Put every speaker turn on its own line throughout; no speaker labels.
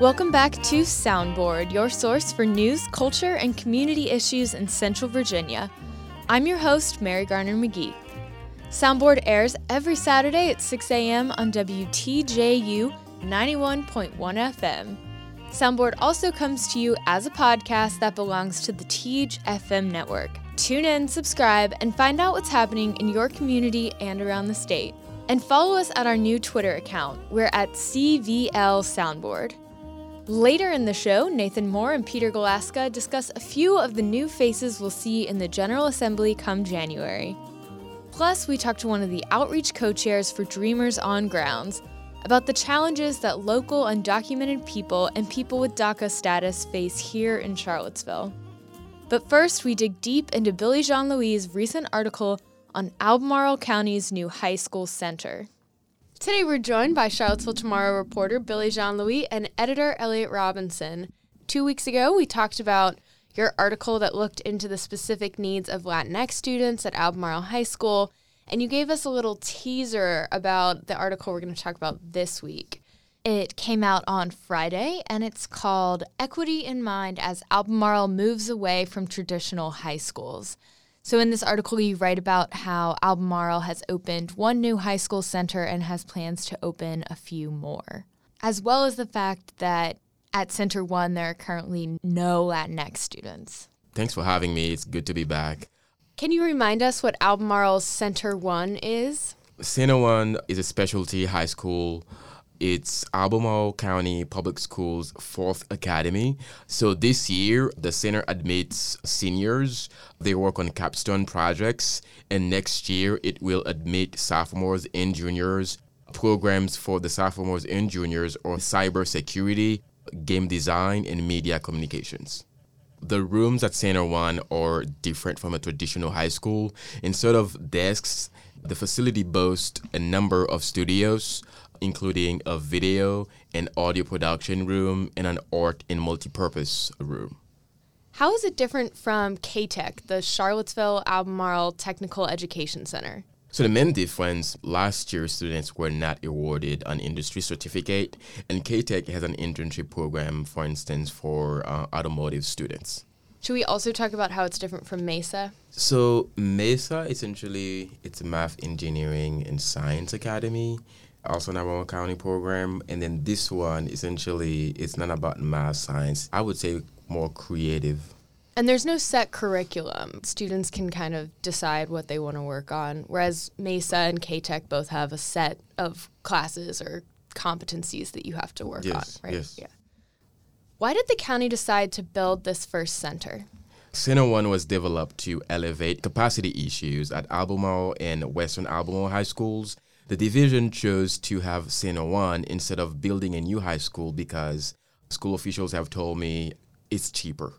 Welcome back to Soundboard, your source for news, culture, and community issues in Central Virginia. I'm your host, Mary Garner McGee. Soundboard airs every Saturday at 6 a.m. on WTJU 91.1 FM. Soundboard also comes to you as a podcast that belongs to the Teej FM network. Tune in, subscribe, and find out what's happening in your community and around the state. And follow us at our new Twitter account. We're at CVL Soundboard. Later in the show, Nathan Moore and Peter Galuszka discuss a few of the new faces we'll see in the General Assembly come January. Plus, we talk to one of the outreach co chairs for Dreamers on Grounds about the challenges that local undocumented people and people with DACA status face here in Charlottesville. But first, we dig deep into Billy Jean Louis' recent article on Albemarle County's new high school center. Today, we're joined by Charlottesville Tomorrow reporter Billy Jean Louis and editor Elliot Robinson. Two weeks ago, we talked about your article that looked into the specific needs of Latinx students at Albemarle High School and you gave us a little teaser about the article we're going to talk about this week. It came out on Friday and it's called Equity in Mind as Albemarle Moves Away from Traditional High Schools. So, in this article, you write about how Albemarle has opened one new high school center and has plans to open a few more, as well as the fact that at Center One, there are currently no Latinx students.
Thanks for having me. It's good to be back.
Can you remind us what Albemarle's Center One is?
Center One is a specialty high school. It's Albemarle County Public Schools' fourth academy. So this year, the center admits seniors. They work on capstone projects. And next year, it will admit sophomores and juniors. Programs for the sophomores and juniors are cybersecurity, game design, and media communications the rooms at Center One are different from a traditional high school. Instead of desks, the facility boasts a number of studios, including a video and audio production room and an art and multipurpose room.
How is it different from CATEC, the Charlottesville Albemarle Technical Education Center?
So the main difference, last year students were not awarded an industry certificate, and CATEC has an internship program, for instance, for uh, automotive students.
Should we also talk about how it's different from Mesa?
So Mesa, essentially, it's a math, engineering, and science academy, also Albemarle County program, and then this one, essentially, it's not about math, science. I would say more creative
and there's no set curriculum. Students can kind of decide what they want to work on, whereas Mesa and CATEC both have a set of classes or competencies that you have to work
yes,
on, right?
Yes. Yeah.
Why did the county decide to build this first center?
Center One was developed to elevate capacity issues at Albemarle and Western Albemarle high schools. The division chose to have Center One instead of building a new high school because school officials have told me it's cheaper.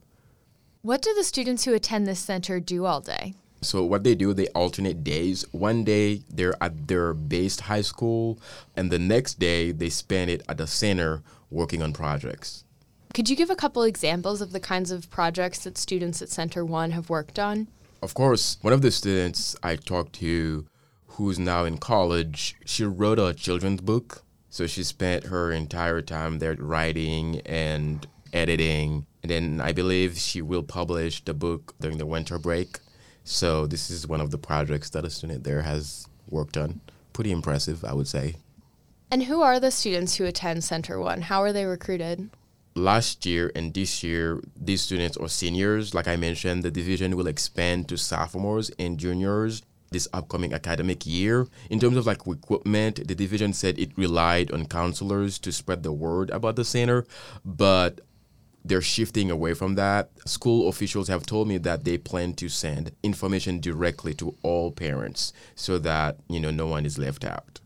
What do the students who attend this center do all day?
So what they do, they alternate days. One day they're at their based high school, and the next day they spend it at the center working on projects.
Could you give a couple examples of the kinds of projects that students at Center One have worked on?
Of course, one of the students I talked to, who's now in college, she wrote a children's book. So she spent her entire time there writing and editing and then I believe she will publish the book during the winter break. So this is one of the projects that a student there has worked on. Pretty impressive, I would say.
And who are the students who attend Center One? How are they recruited?
Last year and this year, these students are seniors. Like I mentioned, the division will expand to sophomores and juniors this upcoming academic year. In terms of like equipment, the division said it relied on counselors to spread the word about the center, but they're shifting away from that. School officials have told me that they plan to send information directly to all parents so that, you know, no one is left out.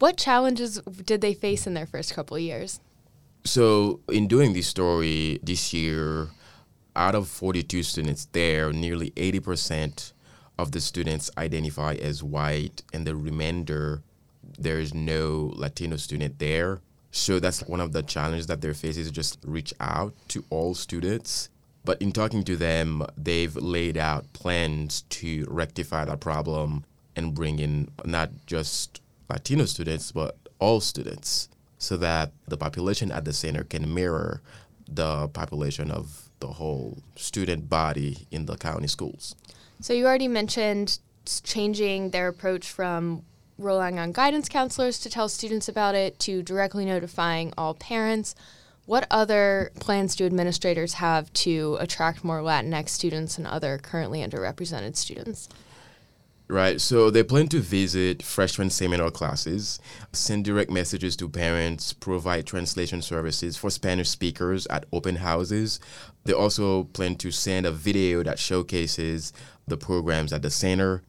What challenges did they face in their first couple of years?
So, in doing this story this year, out of 42 students there, nearly 80% of the students identify as white, and the remainder, there is no Latino student there. So that's one of the challenges that they're facing is just reach out to all students. But in talking to them, they've laid out plans to rectify that problem and bring in not just Latino students, but all students. so that the population at the center can mirror the population of the whole student body in the county schools.
So you already mentioned changing their approach from relying on guidance counselors to tell students about it to directly notifying all parents. What other plans do administrators have to attract more Latinx students and other currently underrepresented students?
Right. So they plan to visit freshman seminar classes, send direct messages to parents, provide translation services for Spanish speakers at open houses. They also plan to send a video that showcases the programs at the center.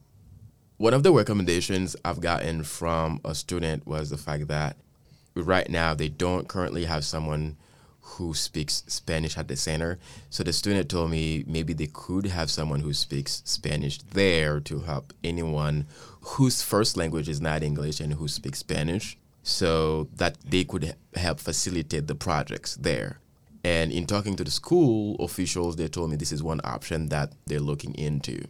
One of the recommendations I've gotten from a student was the fact that right now they don't currently have someone who speaks Spanish at the center. So the student told me maybe they could have someone who speaks Spanish there to help anyone whose first language is not English and who speaks Spanish so that they could help facilitate the projects there. And in talking to the school officials, they told me this is one option that they're looking into.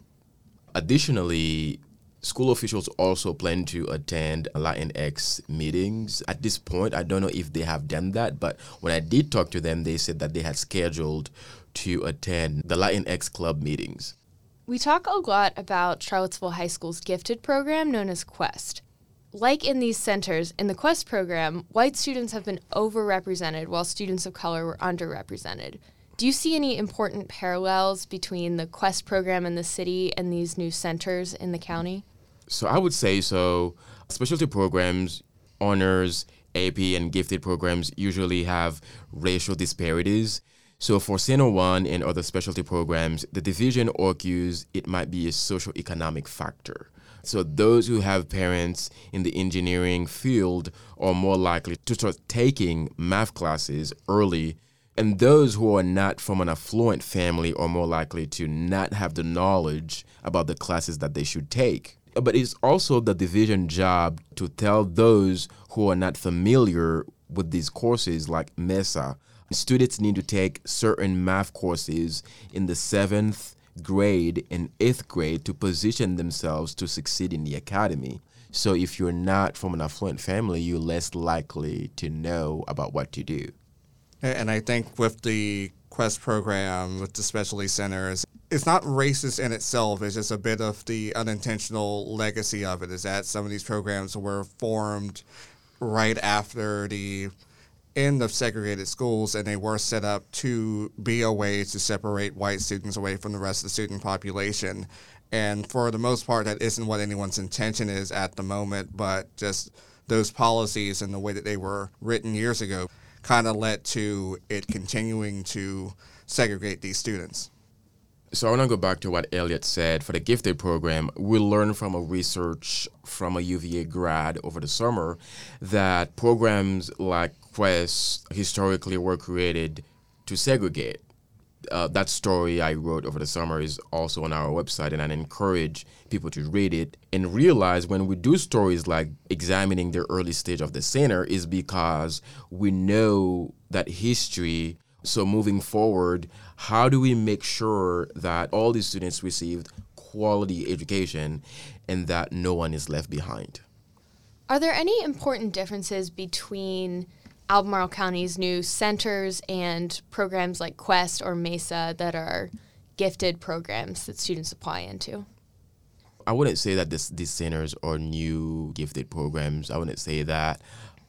Additionally, School officials also plan to attend Latinx meetings. At this point, I don't know if they have done that, but when I did talk to them, they said that they had scheduled to attend the Latinx club meetings.
We talk a lot about Charlottesville High School's gifted program known as Quest. Like in these centers, in the Quest program, white students have been overrepresented while students of color were underrepresented. Do you see any important parallels between the Quest program in the city and these new centers in the county?
So I would say so. Specialty programs, honors, AP, and gifted programs usually have racial disparities. So for Center One and other specialty programs, the division argues it might be a social economic factor. So those who have parents in the engineering field are more likely to start taking math classes early and those who are not from an affluent family are more likely to not have the knowledge about the classes that they should take but it's also the division job to tell those who are not familiar with these courses like MESA. Students need to take certain math courses in the seventh grade and eighth grade to position themselves to succeed in the academy. So if you're not from an affluent family, you're less likely to know about what to do.
And I think with the Quest program, with the specialty centers, it's not racist in itself. It's just a bit of the unintentional legacy of it. Is that some of these programs were formed right after the end the segregated schools, and they were set up to be a way to separate white students away from the rest of the student population. And for the most part, that isn't what anyone's intention is at the moment, but just those policies and the way that they were written years ago kind of led to it continuing to segregate these students.
So I want to go back to what Elliot said. For the gifted program, we learned from a research from a UVA grad over the summer that programs like Quest historically were created to segregate. Uh, that story I wrote over the summer is also on our website, and I encourage people to read it and realize when we do stories like examining the early stage of the center is because we know that history so moving forward, how do we make sure that all these students received quality education and that no one is left behind?
Are there any important differences between Albemarle County's new centers and programs like Quest or MESA that are gifted programs that students apply into?
I wouldn't say that this, these centers are new gifted programs. I wouldn't say that.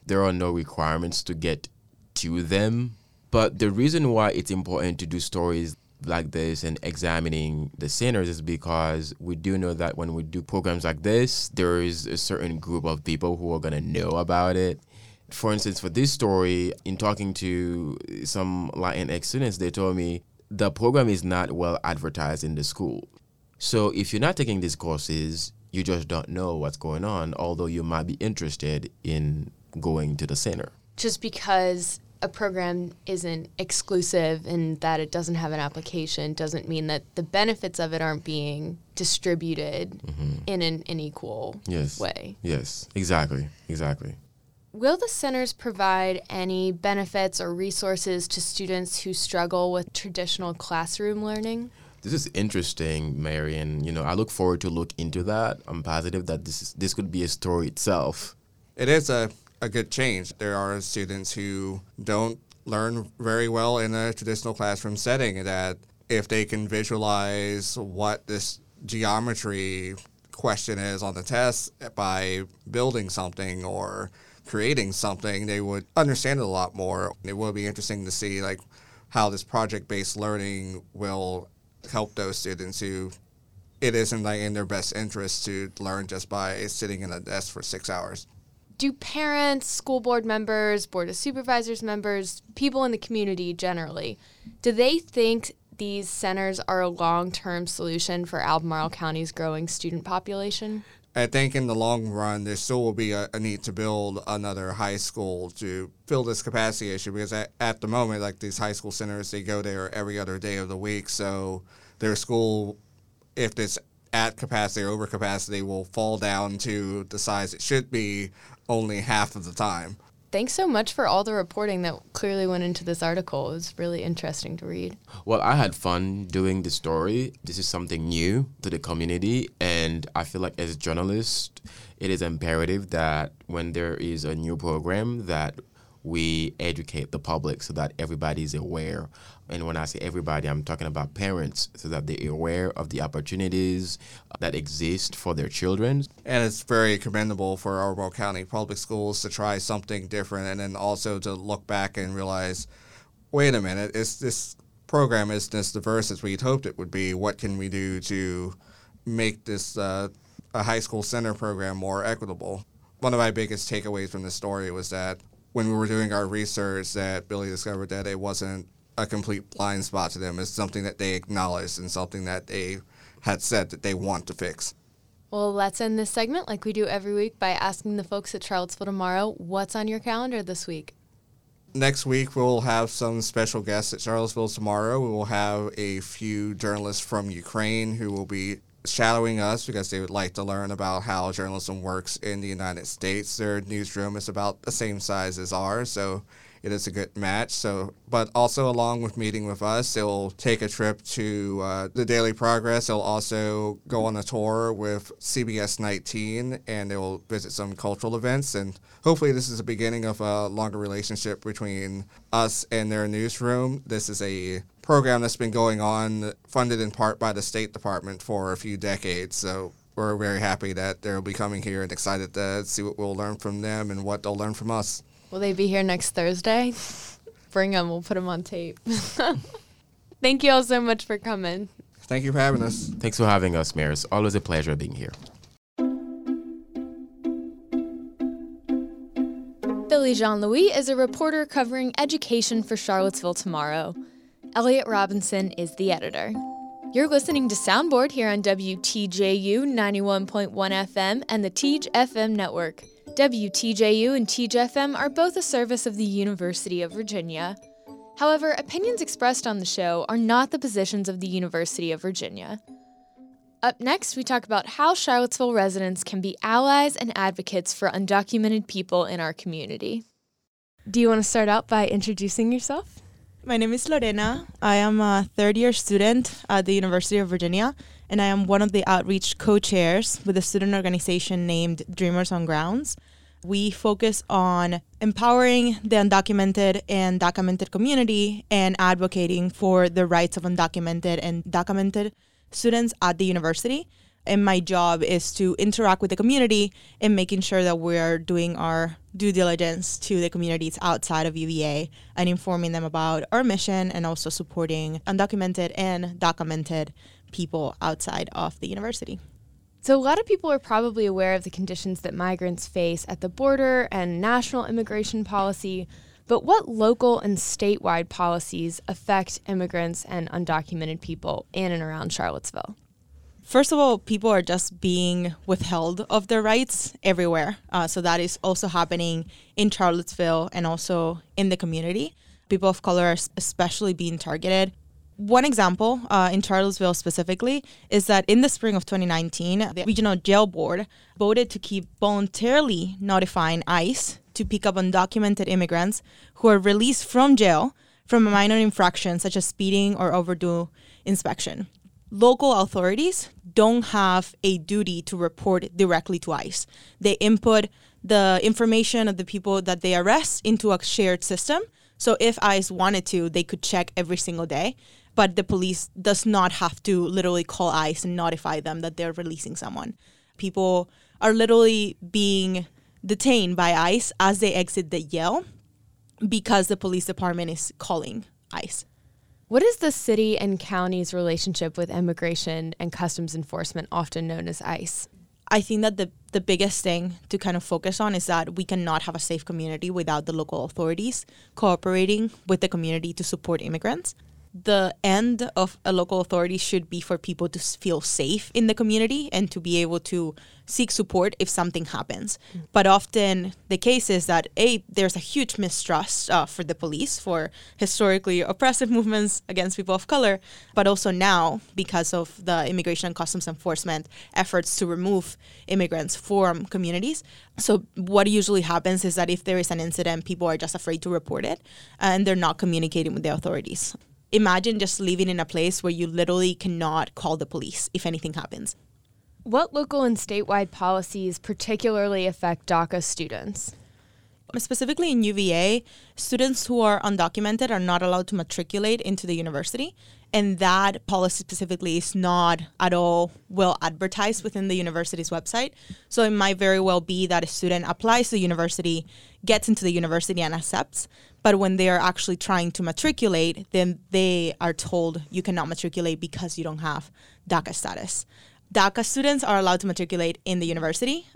There are no requirements to get to them but the reason why it's important to do stories like this and examining the centers is because we do know that when we do programs like this, there is a certain group of people who are going to know about it. For instance, for this story, in talking to some Latinx students, they told me the program is not well advertised in the school. So if you're not taking these courses, you just don't know what's going on, although you might be interested in going to the center.
Just because a program isn't exclusive and that it doesn't have an application doesn't mean that the benefits of it aren't being distributed mm-hmm. in an, an equal
yes.
way.
Yes, exactly, exactly.
Will the centers provide any benefits or resources to students who struggle with traditional classroom learning?
This is interesting, Marion. You know, I look forward to look into that. I'm positive that this is, this could be a story itself.
It is a a good change. There are students who don't learn very well in a traditional classroom setting that if they can visualize what this geometry question is on the test by building something or creating something, they would understand it a lot more. It will be interesting to see like how this project-based learning will help those students who it isn't like in their best interest to learn just by sitting in a desk for six hours.
Do parents, school board members, board of supervisors members, people in the community generally, do they think these centers are a long-term solution for Albemarle County's growing student population?
I think in the long run, there still will be a, a, need to build another high school to fill this capacity issue because at, at the moment, like these high school centers, they go there every other day of the week. So their school, if it's at capacity or over capacity, will fall down to the size it should be only half of the time.
Thanks so much for all the reporting that clearly went into this article. It was really interesting to read.
Well, I had fun doing the story. This is something new to the community, and I feel like as a journalist, it is imperative that when there is a new program that we educate the public so that everybody is aware. And when I say everybody, I'm talking about parents so that they're aware of the opportunities that exist for their children.
And it's very commendable for Albemarle County Public Schools to try something different and then also to look back and realize wait a minute, is this program isn't as diverse as we'd hoped it would be. What can we do to make this uh, a high school center program more equitable? One of my biggest takeaways from this story was that when we were doing our research that Billy discovered that it wasn't a complete blind spot to them. It's something that they acknowledged and something that they had said that they want to fix.
Well, let's end this segment like we do every week by asking the folks at Charlottesville Tomorrow what's on your calendar this week.
Next week, we'll have some special guests at Charlottesville Tomorrow. We will have a few journalists from Ukraine who will be shadowing us because they would like to learn about how journalism works in the United States. Their newsroom is about the same size as ours, so it is a good match. So, but also along with meeting with us, they'll take a trip to uh, the Daily Progress. They'll also go on a tour with CBS 19, and they'll visit some cultural events. And hopefully, this is the beginning of a longer relationship between us and their newsroom. This is a program that's been going on, funded in part by the State Department for a few decades. So we're very happy that they'll be coming here and excited to see what we'll learn from them and what they'll learn from us.
Will they be here next Thursday? Bring them. We'll put them on tape. Thank you all so much for coming.
Thank you for having us.
Thanks for having us, Mayor. It's always a pleasure being here.
Billy Jean Louis is a reporter covering education for Charlottesville Tomorrow. Elliot Robinson is the editor. You're listening to Soundboard here on WTJU 91.1 FM and the Teej FM network. WTJU and Teej FM are both a service of the University of Virginia. However, opinions expressed on the show are not the positions of the University of Virginia. Up next, we talk about how Charlottesville residents can be allies and advocates for undocumented people in our community. Do you want to start out by introducing yourself?
My name is Lorena. I am a third year student at the University of Virginia, and I am one of the outreach co chairs with a student organization named Dreamers on Grounds. We focus on empowering the undocumented and documented community and advocating for the rights of undocumented and documented students at the university. And my job is to interact with the community and making sure that we're doing our due diligence to the communities outside of UVA and informing them about our mission and also supporting undocumented and documented people outside of the university.
So, a lot of people are probably aware of the conditions that migrants face at the border and national immigration policy, but what local and statewide policies affect immigrants and undocumented people in and around Charlottesville?
First of all, people are just being withheld of their rights everywhere. Uh, so that is also happening in Charlottesville and also in the community. People of color are especially being targeted. One example uh, in Charlottesville specifically is that in the spring of 2019, the Regional Jail Board voted to keep voluntarily notifying ICE to pick up undocumented immigrants who are released from jail from a minor infraction such as speeding or overdue inspection. local authorities don't have a duty to report directly to ICE. They input the information of the people that they arrest into a shared system. So if ICE wanted to, they could check every single day, but the police does not have to literally call ICE and notify them that they're releasing someone. People are literally being detained by ICE as they exit the Yale because the police department is calling ICE.
What is the city and county's relationship with immigration and customs enforcement, often known as ICE?
I think that the, the biggest thing to kind of focus on is that we cannot have a safe community without the local authorities cooperating with the community to support immigrants the end of a local authority should be for people to feel safe in the community and to be able to seek support if something happens. Mm. But often the case is that a there's a huge mistrust uh, for the police for historically oppressive movements against people of color, but also now because of the immigration and customs enforcement efforts to remove immigrants from communities. So what usually happens is that if there is an incident, people are just afraid to report it and they're not communicating with the authorities imagine just living in a place where you literally cannot call the police if anything happens.
What local and statewide policies particularly affect DACA students?
Uh, specifically in UVA, students who are undocumented are not allowed to matriculate into the university. And that policy specifically is not at all well advertised within the university's website. So it might very well be that a student applies to the university, gets into the university, and accepts. But when they are actually trying to matriculate, then they are told you cannot matriculate because you don't have DACA status. DACA students are allowed to matriculate in the university.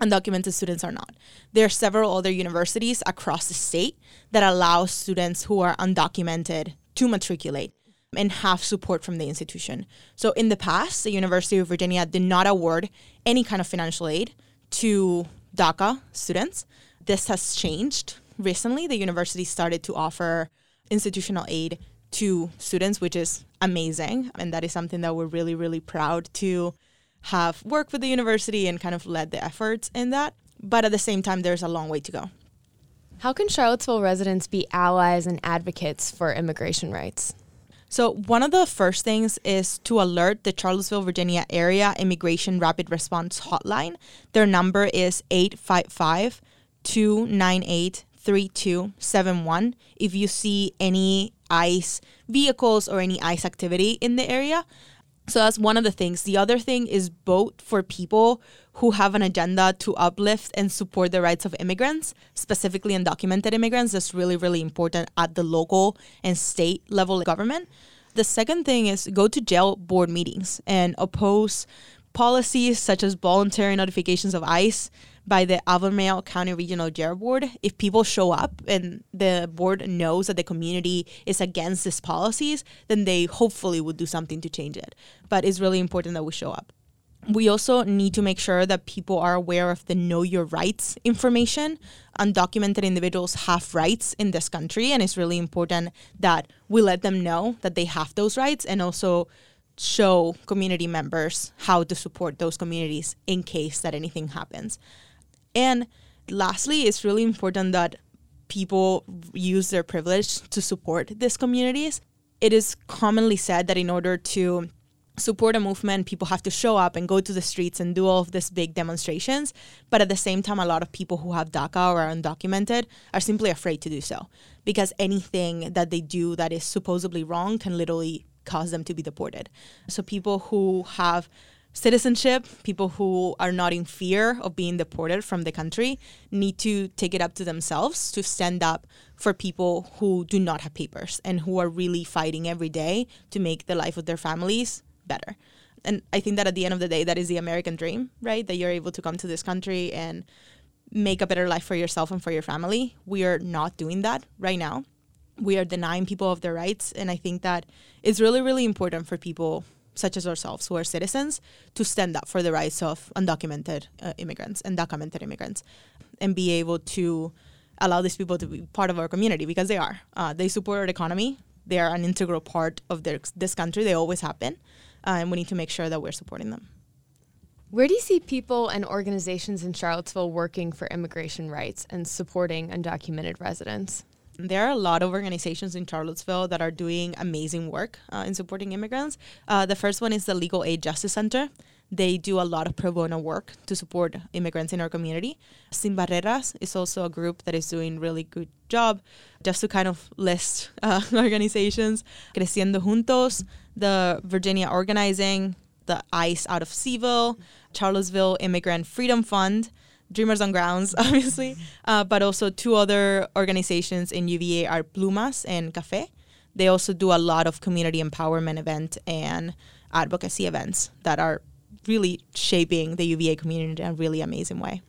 Undocumented students are not. There are several other universities across the state that allow students who are undocumented to matriculate and have support from the institution. So in the past, the University of Virginia did not award any kind of financial aid to DACA students. This has changed recently. The university started to offer institutional aid to students, which is amazing. And that is something that we're really, really proud to have worked with the university and kind of led the efforts in that. But at the same time, there's a long way to go.
How can Charlottesville residents be allies and advocates for immigration rights?
So, one of the first things is to alert the Charlottesville, Virginia area immigration rapid response hotline. Their number is 855 298 3271 if you see any ICE vehicles or any ICE activity in the area. So that's one of the things. The other thing is vote for people who have an agenda to uplift and support the rights of immigrants, specifically undocumented immigrants. That's really, really important at the local and state level government. The second thing is go to jail board meetings and oppose policies such as voluntary notifications of ICE by the Albemarle County Regional Jail Board. If people show up and the board knows that the community is against these policies, then they hopefully would do something to change it. But it's really important that we show up we also need to make sure that people are aware of the know your rights information. Undocumented individuals have rights in this country, and it's really important that we let them know that they have those rights and also show community members how to support those communities in case that anything happens. And lastly, it's really important that people use their privilege to support these communities. It is commonly said that in order to support a movement, people have to show up and go to the streets and do all of these big demonstrations. But at the same time, a lot of people who have DACA or are undocumented are simply afraid to do so because anything that they do that is supposedly wrong can literally cause them to be deported. So people who have citizenship, people who are not in fear of being deported from the country, need to take it up to themselves to stand up for people who do not have papers and who are really fighting every day to make the life of their families better. And I think that at the end of the day, that is the American dream, right? That you're able to come to this country and make a better life for yourself and for your family. We are not doing that right now. We are denying people of their rights. And I think that it's really, really important for people such as ourselves who are citizens to stand up for the rights of undocumented uh, immigrants and documented immigrants and be able to allow these people to be part of our community because they are. Uh, they support our economy. They are an integral part of their, this country. They always have been uh, and we need to make sure that we're supporting them.
Where do you see people and organizations in Charlottesville working for immigration rights and supporting undocumented residents?
There are a lot of organizations in Charlottesville that are doing amazing work uh, in supporting immigrants. Uh, the first one is the Legal Aid Justice Center. They do a lot of pro bono work to support immigrants in our community. Sin Barreras is also a group that is doing really good job. Just to kind of list uh, organizations, Creciendo Juntos, the Virginia Organizing, the ICE out of Cville, Charlottesville Immigrant Freedom Fund, Dreamers on Grounds, obviously, uh, but also two other organizations in UVA are Plumas and Cafe. They also do a lot of community empowerment event and advocacy events that are really shaping the UVA community in a really amazing way.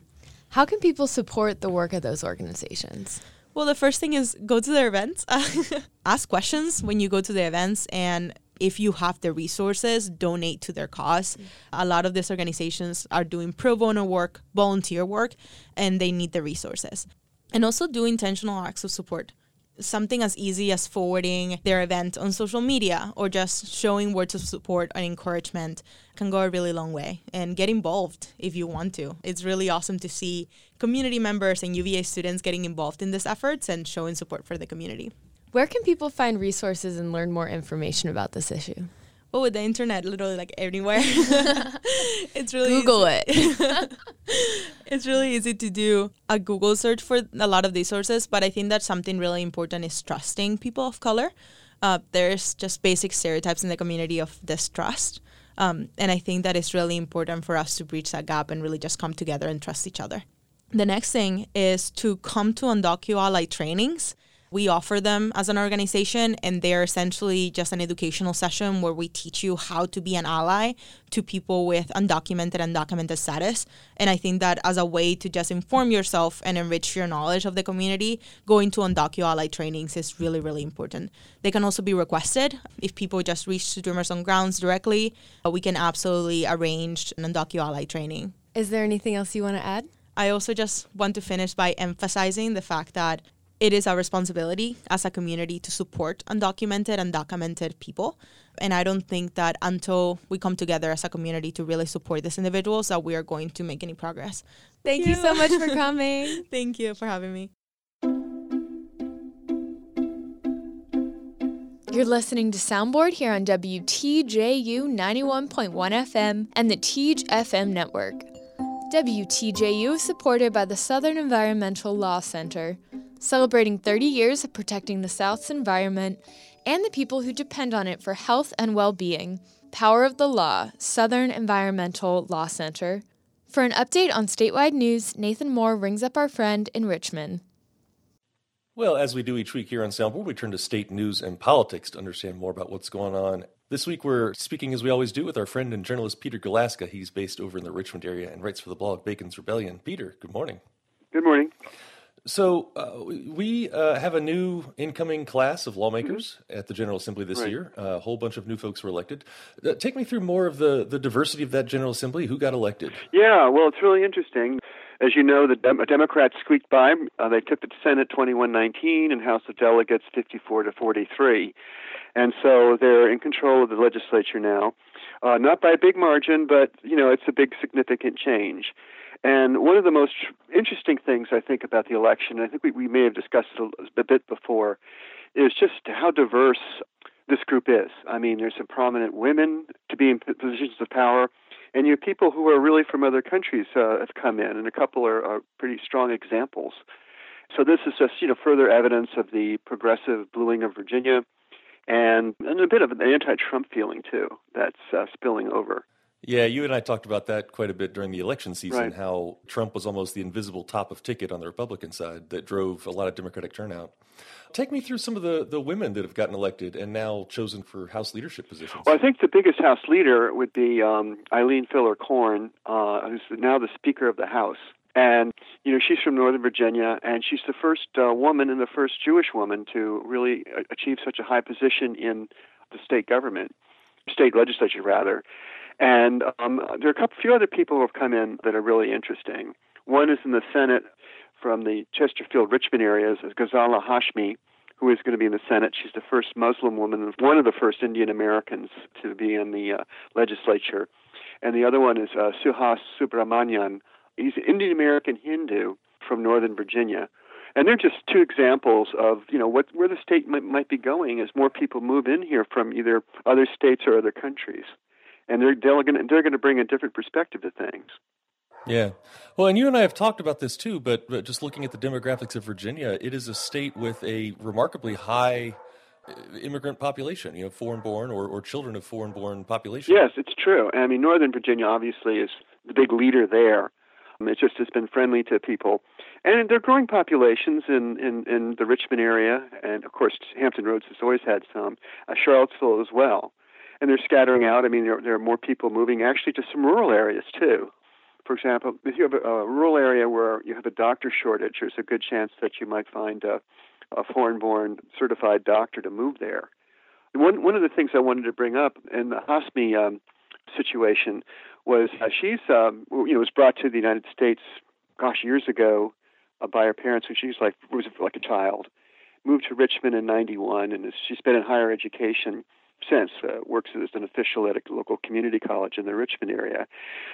How can people support the work of those organizations?
Well, the first thing is go to their events, ask questions when you go to the events, and if you have the resources, donate to their because mm-hmm. A lot of these organizations are doing pro bono work, volunteer work, and they need the resources. And also do intentional acts of support. Something as easy as forwarding their event on social media or just showing words of support and encouragement can go a really long way. And get involved if you want to. It's really awesome to see community members and UVA students getting involved in these efforts and showing support for the community.
Where can people find resources and learn more information about this issue?
Well, with the internet, literally like anywhere. it's really
Google
easy. it. it's really easy to do a Google search for a lot of these sources, but I think that something really important is trusting people of color. Uh, there's just basic stereotypes in the community of distrust. Um, and I think that it's really important for us to bridge that gap and really just come together and trust each other. The next thing is to come to Undocu Ally trainings we offer them as an organization, and they're essentially just an educational session where we teach you how to be an ally to people with undocumented and documented status. And I think that as a way to just inform yourself and enrich your knowledge of the community, going to Undocu Ally trainings is really, really important. They can also be requested. If people just reach to Dreamers on Grounds directly, uh, we can absolutely arrange an Undocu Ally training.
Is there anything else you want to add?
I also just want to finish by emphasizing the fact that it is our responsibility as a community to support undocumented and documented people. And I don't think that until we come together as a community to really support these individuals that we are going to make any progress.
Thank, Thank you. you so much for coming.
Thank you for having me.
You're listening to Soundboard here on WTJU 91.1 FM and the Teej FM network. WTJU is supported by the Southern Environmental Law Center celebrating 30 years of protecting the South's environment and the people who depend on it for health and well being. Power of the Law, Southern Environmental Law Center. For an update on statewide news, Nathan Moore rings up our friend in Richmond.
Well, as we do each week here on Soundboard, we turn to state news and politics to understand more about what's going on. This week, we're speaking as we always do with our friend and journalist Peter Galuszka. He's based over in the Richmond area and writes for the blog Bacon's Rebellion. Peter, good morning.
Good morning.
So uh, we uh, have a new incoming class of lawmakers mm-hmm. at the General Assembly this
right.
year. Uh, a whole bunch of new folks were elected. Uh, take me through more of the, the diversity of that General Assembly. Who got elected?
Yeah, well, it's really interesting. As you know, the Dem- Democrats squeaked by. Uh, they took the Senate 2119 and House of Delegates 54 to 43. And so they're in control of the legislature now. Uh, not by a big margin, but, you know, it's a big significant change. And one of the most interesting things I think about the election, I think we, we may have discussed it a, bit before, is just how diverse this group is. I mean, there's some prominent women to be in positions of power, and you have people who are really from other countries uh, have come in, and a couple are, are pretty strong examples. So this is just you know further evidence of the progressive bluing of Virginia, and, and a bit of an anti-Trump feeling too that's uh, spilling over.
Yeah, you and I talked about that quite a bit during the election season,
right.
how Trump was almost the invisible top of ticket on the Republican side that drove a lot of Democratic turnout. Take me through some of the, the women that have gotten elected and now chosen for House leadership positions.
Well, I think the biggest House leader would be um, Eileen Filler Corn, uh, who's now the Speaker of the House. And, you know, she's from Northern Virginia, and she's the first uh, woman and the first Jewish woman to really achieve such a high position in the state government, state legislature, rather. And um, there are a couple, few other people who have come in that are really interesting. One is in the Senate from the Chesterfield Richmond areas is Ghazala Hashmi, who is going to be in the Senate. She's the first Muslim woman, one of the first Indian Americans to be in the uh, legislature. And the other one is uh, Suhas Subramanyam. He's an Indian American Hindu from Northern Virginia. And they're just two examples of you know what where the state might, might be going as more people move in here from either other states or other countries, and they're they're going to, they're going to bring a different perspective to things.
Yeah. Well, and you and I have talked about this too, but, but just looking at the demographics of Virginia, it is a state with a remarkably high uh, immigrant population, you know, foreign born or, or children of foreign born population.
Yes, it's true. I mean, Northern Virginia obviously is the big leader there. Um, it just has been friendly to people. And they're growing populations in, in, in the Richmond area, and of course, Hampton Roads has always had some, uh, Charlottesville as well. And they're scattering out. I mean, there, there are more people moving actually to some rural areas too. For example, if you have a, a rural area where you have a doctor shortage, there's a good chance that you might find a, a foreign-born certified doctor to move there. One one of the things I wanted to bring up in the Hashmi um, situation was uh, she's um, you know was brought to the United States, gosh, years ago uh, by her parents when she's like was like a child. Moved to Richmond in '91, and she's been in higher education since. Uh, works as an official at a local community college in the Richmond area.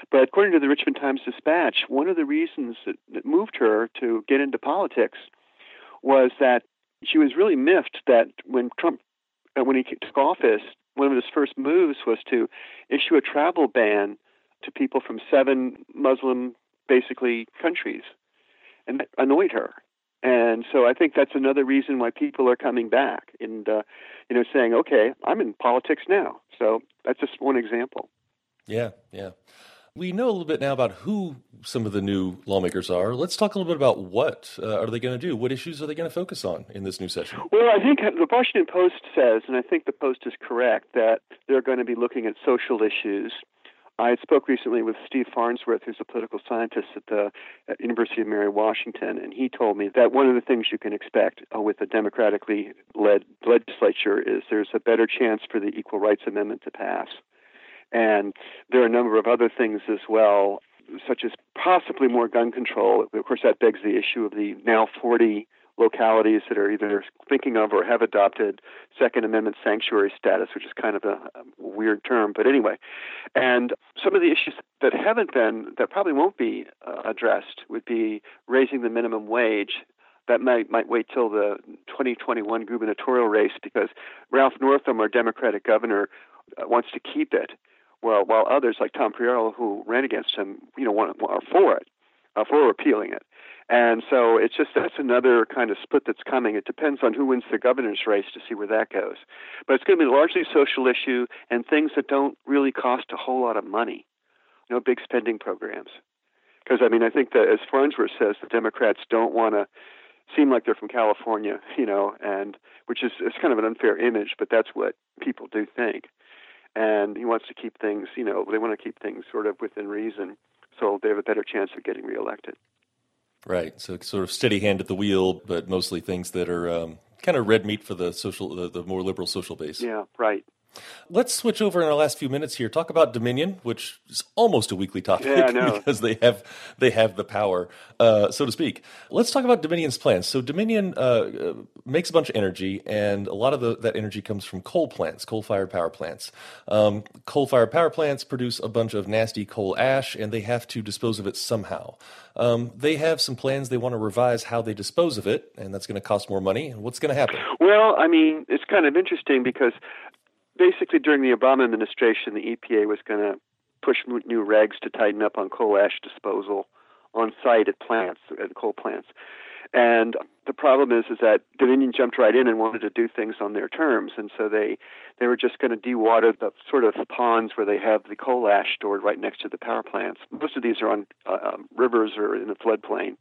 But according to the Richmond Times Dispatch, one of the reasons that, that moved her to get into politics was that she was really miffed that when Trump, uh, when he took office, one of his first moves was to issue a travel ban to people from seven Muslim, basically, countries. And that annoyed her. And so I think that's another reason why people are coming back and, uh, you know, saying, okay, I'm in politics now. So that's just one example.
Yeah, yeah. We know a little bit now about who some of the new lawmakers are. Let's talk a little bit about what uh, are they going to do? What issues are they going to focus on in this new session?
Well, I think the Washington Post says, and I think the Post is correct, that they're going to be looking at social issues. I spoke recently with Steve Farnsworth, who's a political scientist at the at University of Mary Washington, and he told me that one of the things you can expect uh, with a democratically led legislature is there's a better chance for the Equal Rights Amendment to pass. And there are a number of other things as well, such as possibly more gun control. Of course, that begs the issue of the now 40 localities that are either thinking of or have adopted Second Amendment sanctuary status, which is kind of a, a, weird term, but anyway. And some of the issues that haven't been, that probably won't be uh, addressed, would be raising the minimum wage. That might might wait till the 2021 gubernatorial race because Ralph Northam, our Democratic governor, uh, wants to keep it, while while others like Tom Perriello, who ran against him, you know, want, are for it, uh, for repealing it. And so it's just that's another kind of split that's coming. It depends on who wins the governor's race to see where that goes. But it's going to be largely a social issue and things that don't really cost a whole lot of money. No big spending programs. Because I mean, I think that as Farnsworth says, the Democrats don't want to seem like they're from California, you know, and which is it's kind of an unfair image, but that's what people do think. And he wants to keep things, you know, they want to keep things sort of within reason, so they have a better chance of getting reelected.
Right. So sort of steady hand at the wheel, but mostly things that are um, kind of red meat for the social, the, the more liberal social base.
Yeah. Right.
Let's switch over in our last few minutes here. Talk about Dominion, which is almost a weekly topic
yeah,
because they have they have the power, uh, so to speak. Let's talk about Dominion's plans. So Dominion uh, uh, makes a bunch of energy, and a lot of the, that energy comes from coal plants, coal-fired power plants. Um, coal-fired power plants produce a bunch of nasty coal ash, and they have to dispose of it somehow. Um, they have some plans. They want to revise how they dispose of it, and that's going to cost more money. And what's going to happen?
Well, I mean, it's kind of interesting because basically during the Obama administration, the EPA was going to push new regs to tighten up on coal ash disposal on site at plants, at coal plants. And the problem is, is that Dominion jumped right in and wanted to do things on their terms, and so they they were just going to dewater the sort of ponds where they have the coal ash stored right next to the power plants. Most of these are on uh, um, rivers or in a floodplain,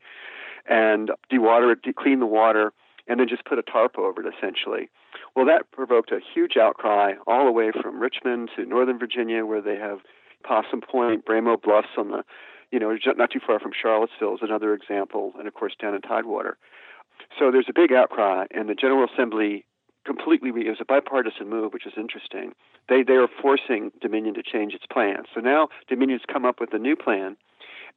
and dewater it, de- clean the water, and then just put a tarp over it essentially. Well, that provoked a huge outcry all the way from Richmond to Northern Virginia, where they have Possum Point, Bremo Bluffs on the, you know, not too far from Charlottesville is another example, and of course down in Tidewater. So there's a big outcry, and the General Assembly completely it was a bipartisan move, which is interesting. They they are forcing Dominion to change its plan. So now Dominion's come up with a new plan,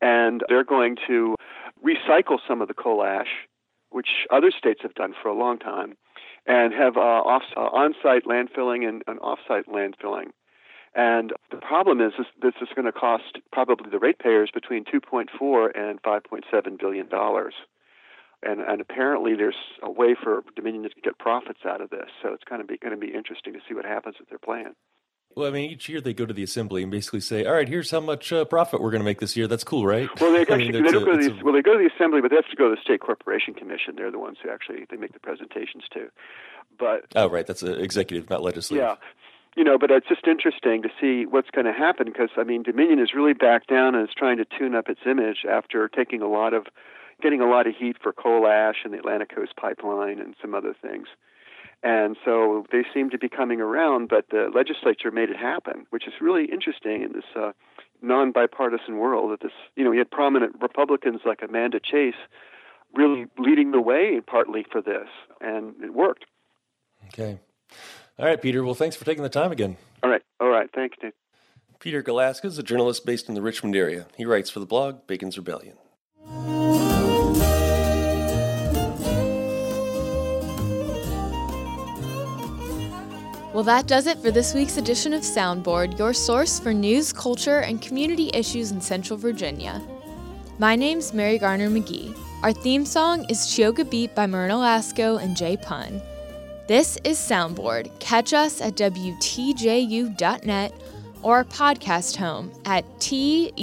and they're going to recycle some of the coal ash, which other states have done for a long time, and have uh, off, uh, on-site landfilling and, and off-site landfilling. And the problem is, is this is going to cost probably the ratepayers between 2.4 and 5.7 billion dollars. and and apparently there's a way for Dominion to get profits out of this. So it's kind of going to be interesting to see what happens with their plan.
Well, I mean, each year they go to the assembly and basically say, "All right, here's how much uh, profit we're going to make this year." That's cool, right?
Well, they,
I
actually,
mean,
they don't
a-
go to the
a-
well, they go to the assembly, but they have to go to the state corporation commission. They're the ones who actually they make the presentations to. But
Oh, right. That's executive, not legislative.
yeah, you know, but it's just interesting to see what's going to happen because I mean, Dominion is really back down and is trying to tune up its image after taking a lot of, getting a lot of heat for coal ash and the Atlantic Coast Pipeline and some other things. And so they seem to be coming around, but the legislature made it happen, which is really interesting in this uh, non bipartisan world. That this, you know, you had prominent Republicans like Amanda Chase really leading the way partly for this, and it worked.
Okay. All right, Peter. Well, thanks for taking the time again.
All right, all right, thanks, Dave.
Peter Galuszka is a journalist based in the Richmond area. He writes for the blog Bacon's Rebellion.
Well, that does it for this week's edition of Soundboard, your source for news, culture, and community issues in Central Virginia. My name's Mary Garner McGee. Our theme song is Chioga Beat by Myrna Lasco and Jay Pun. This is Soundboard. Catch us at WTJU.net or our podcast home at teej.fm.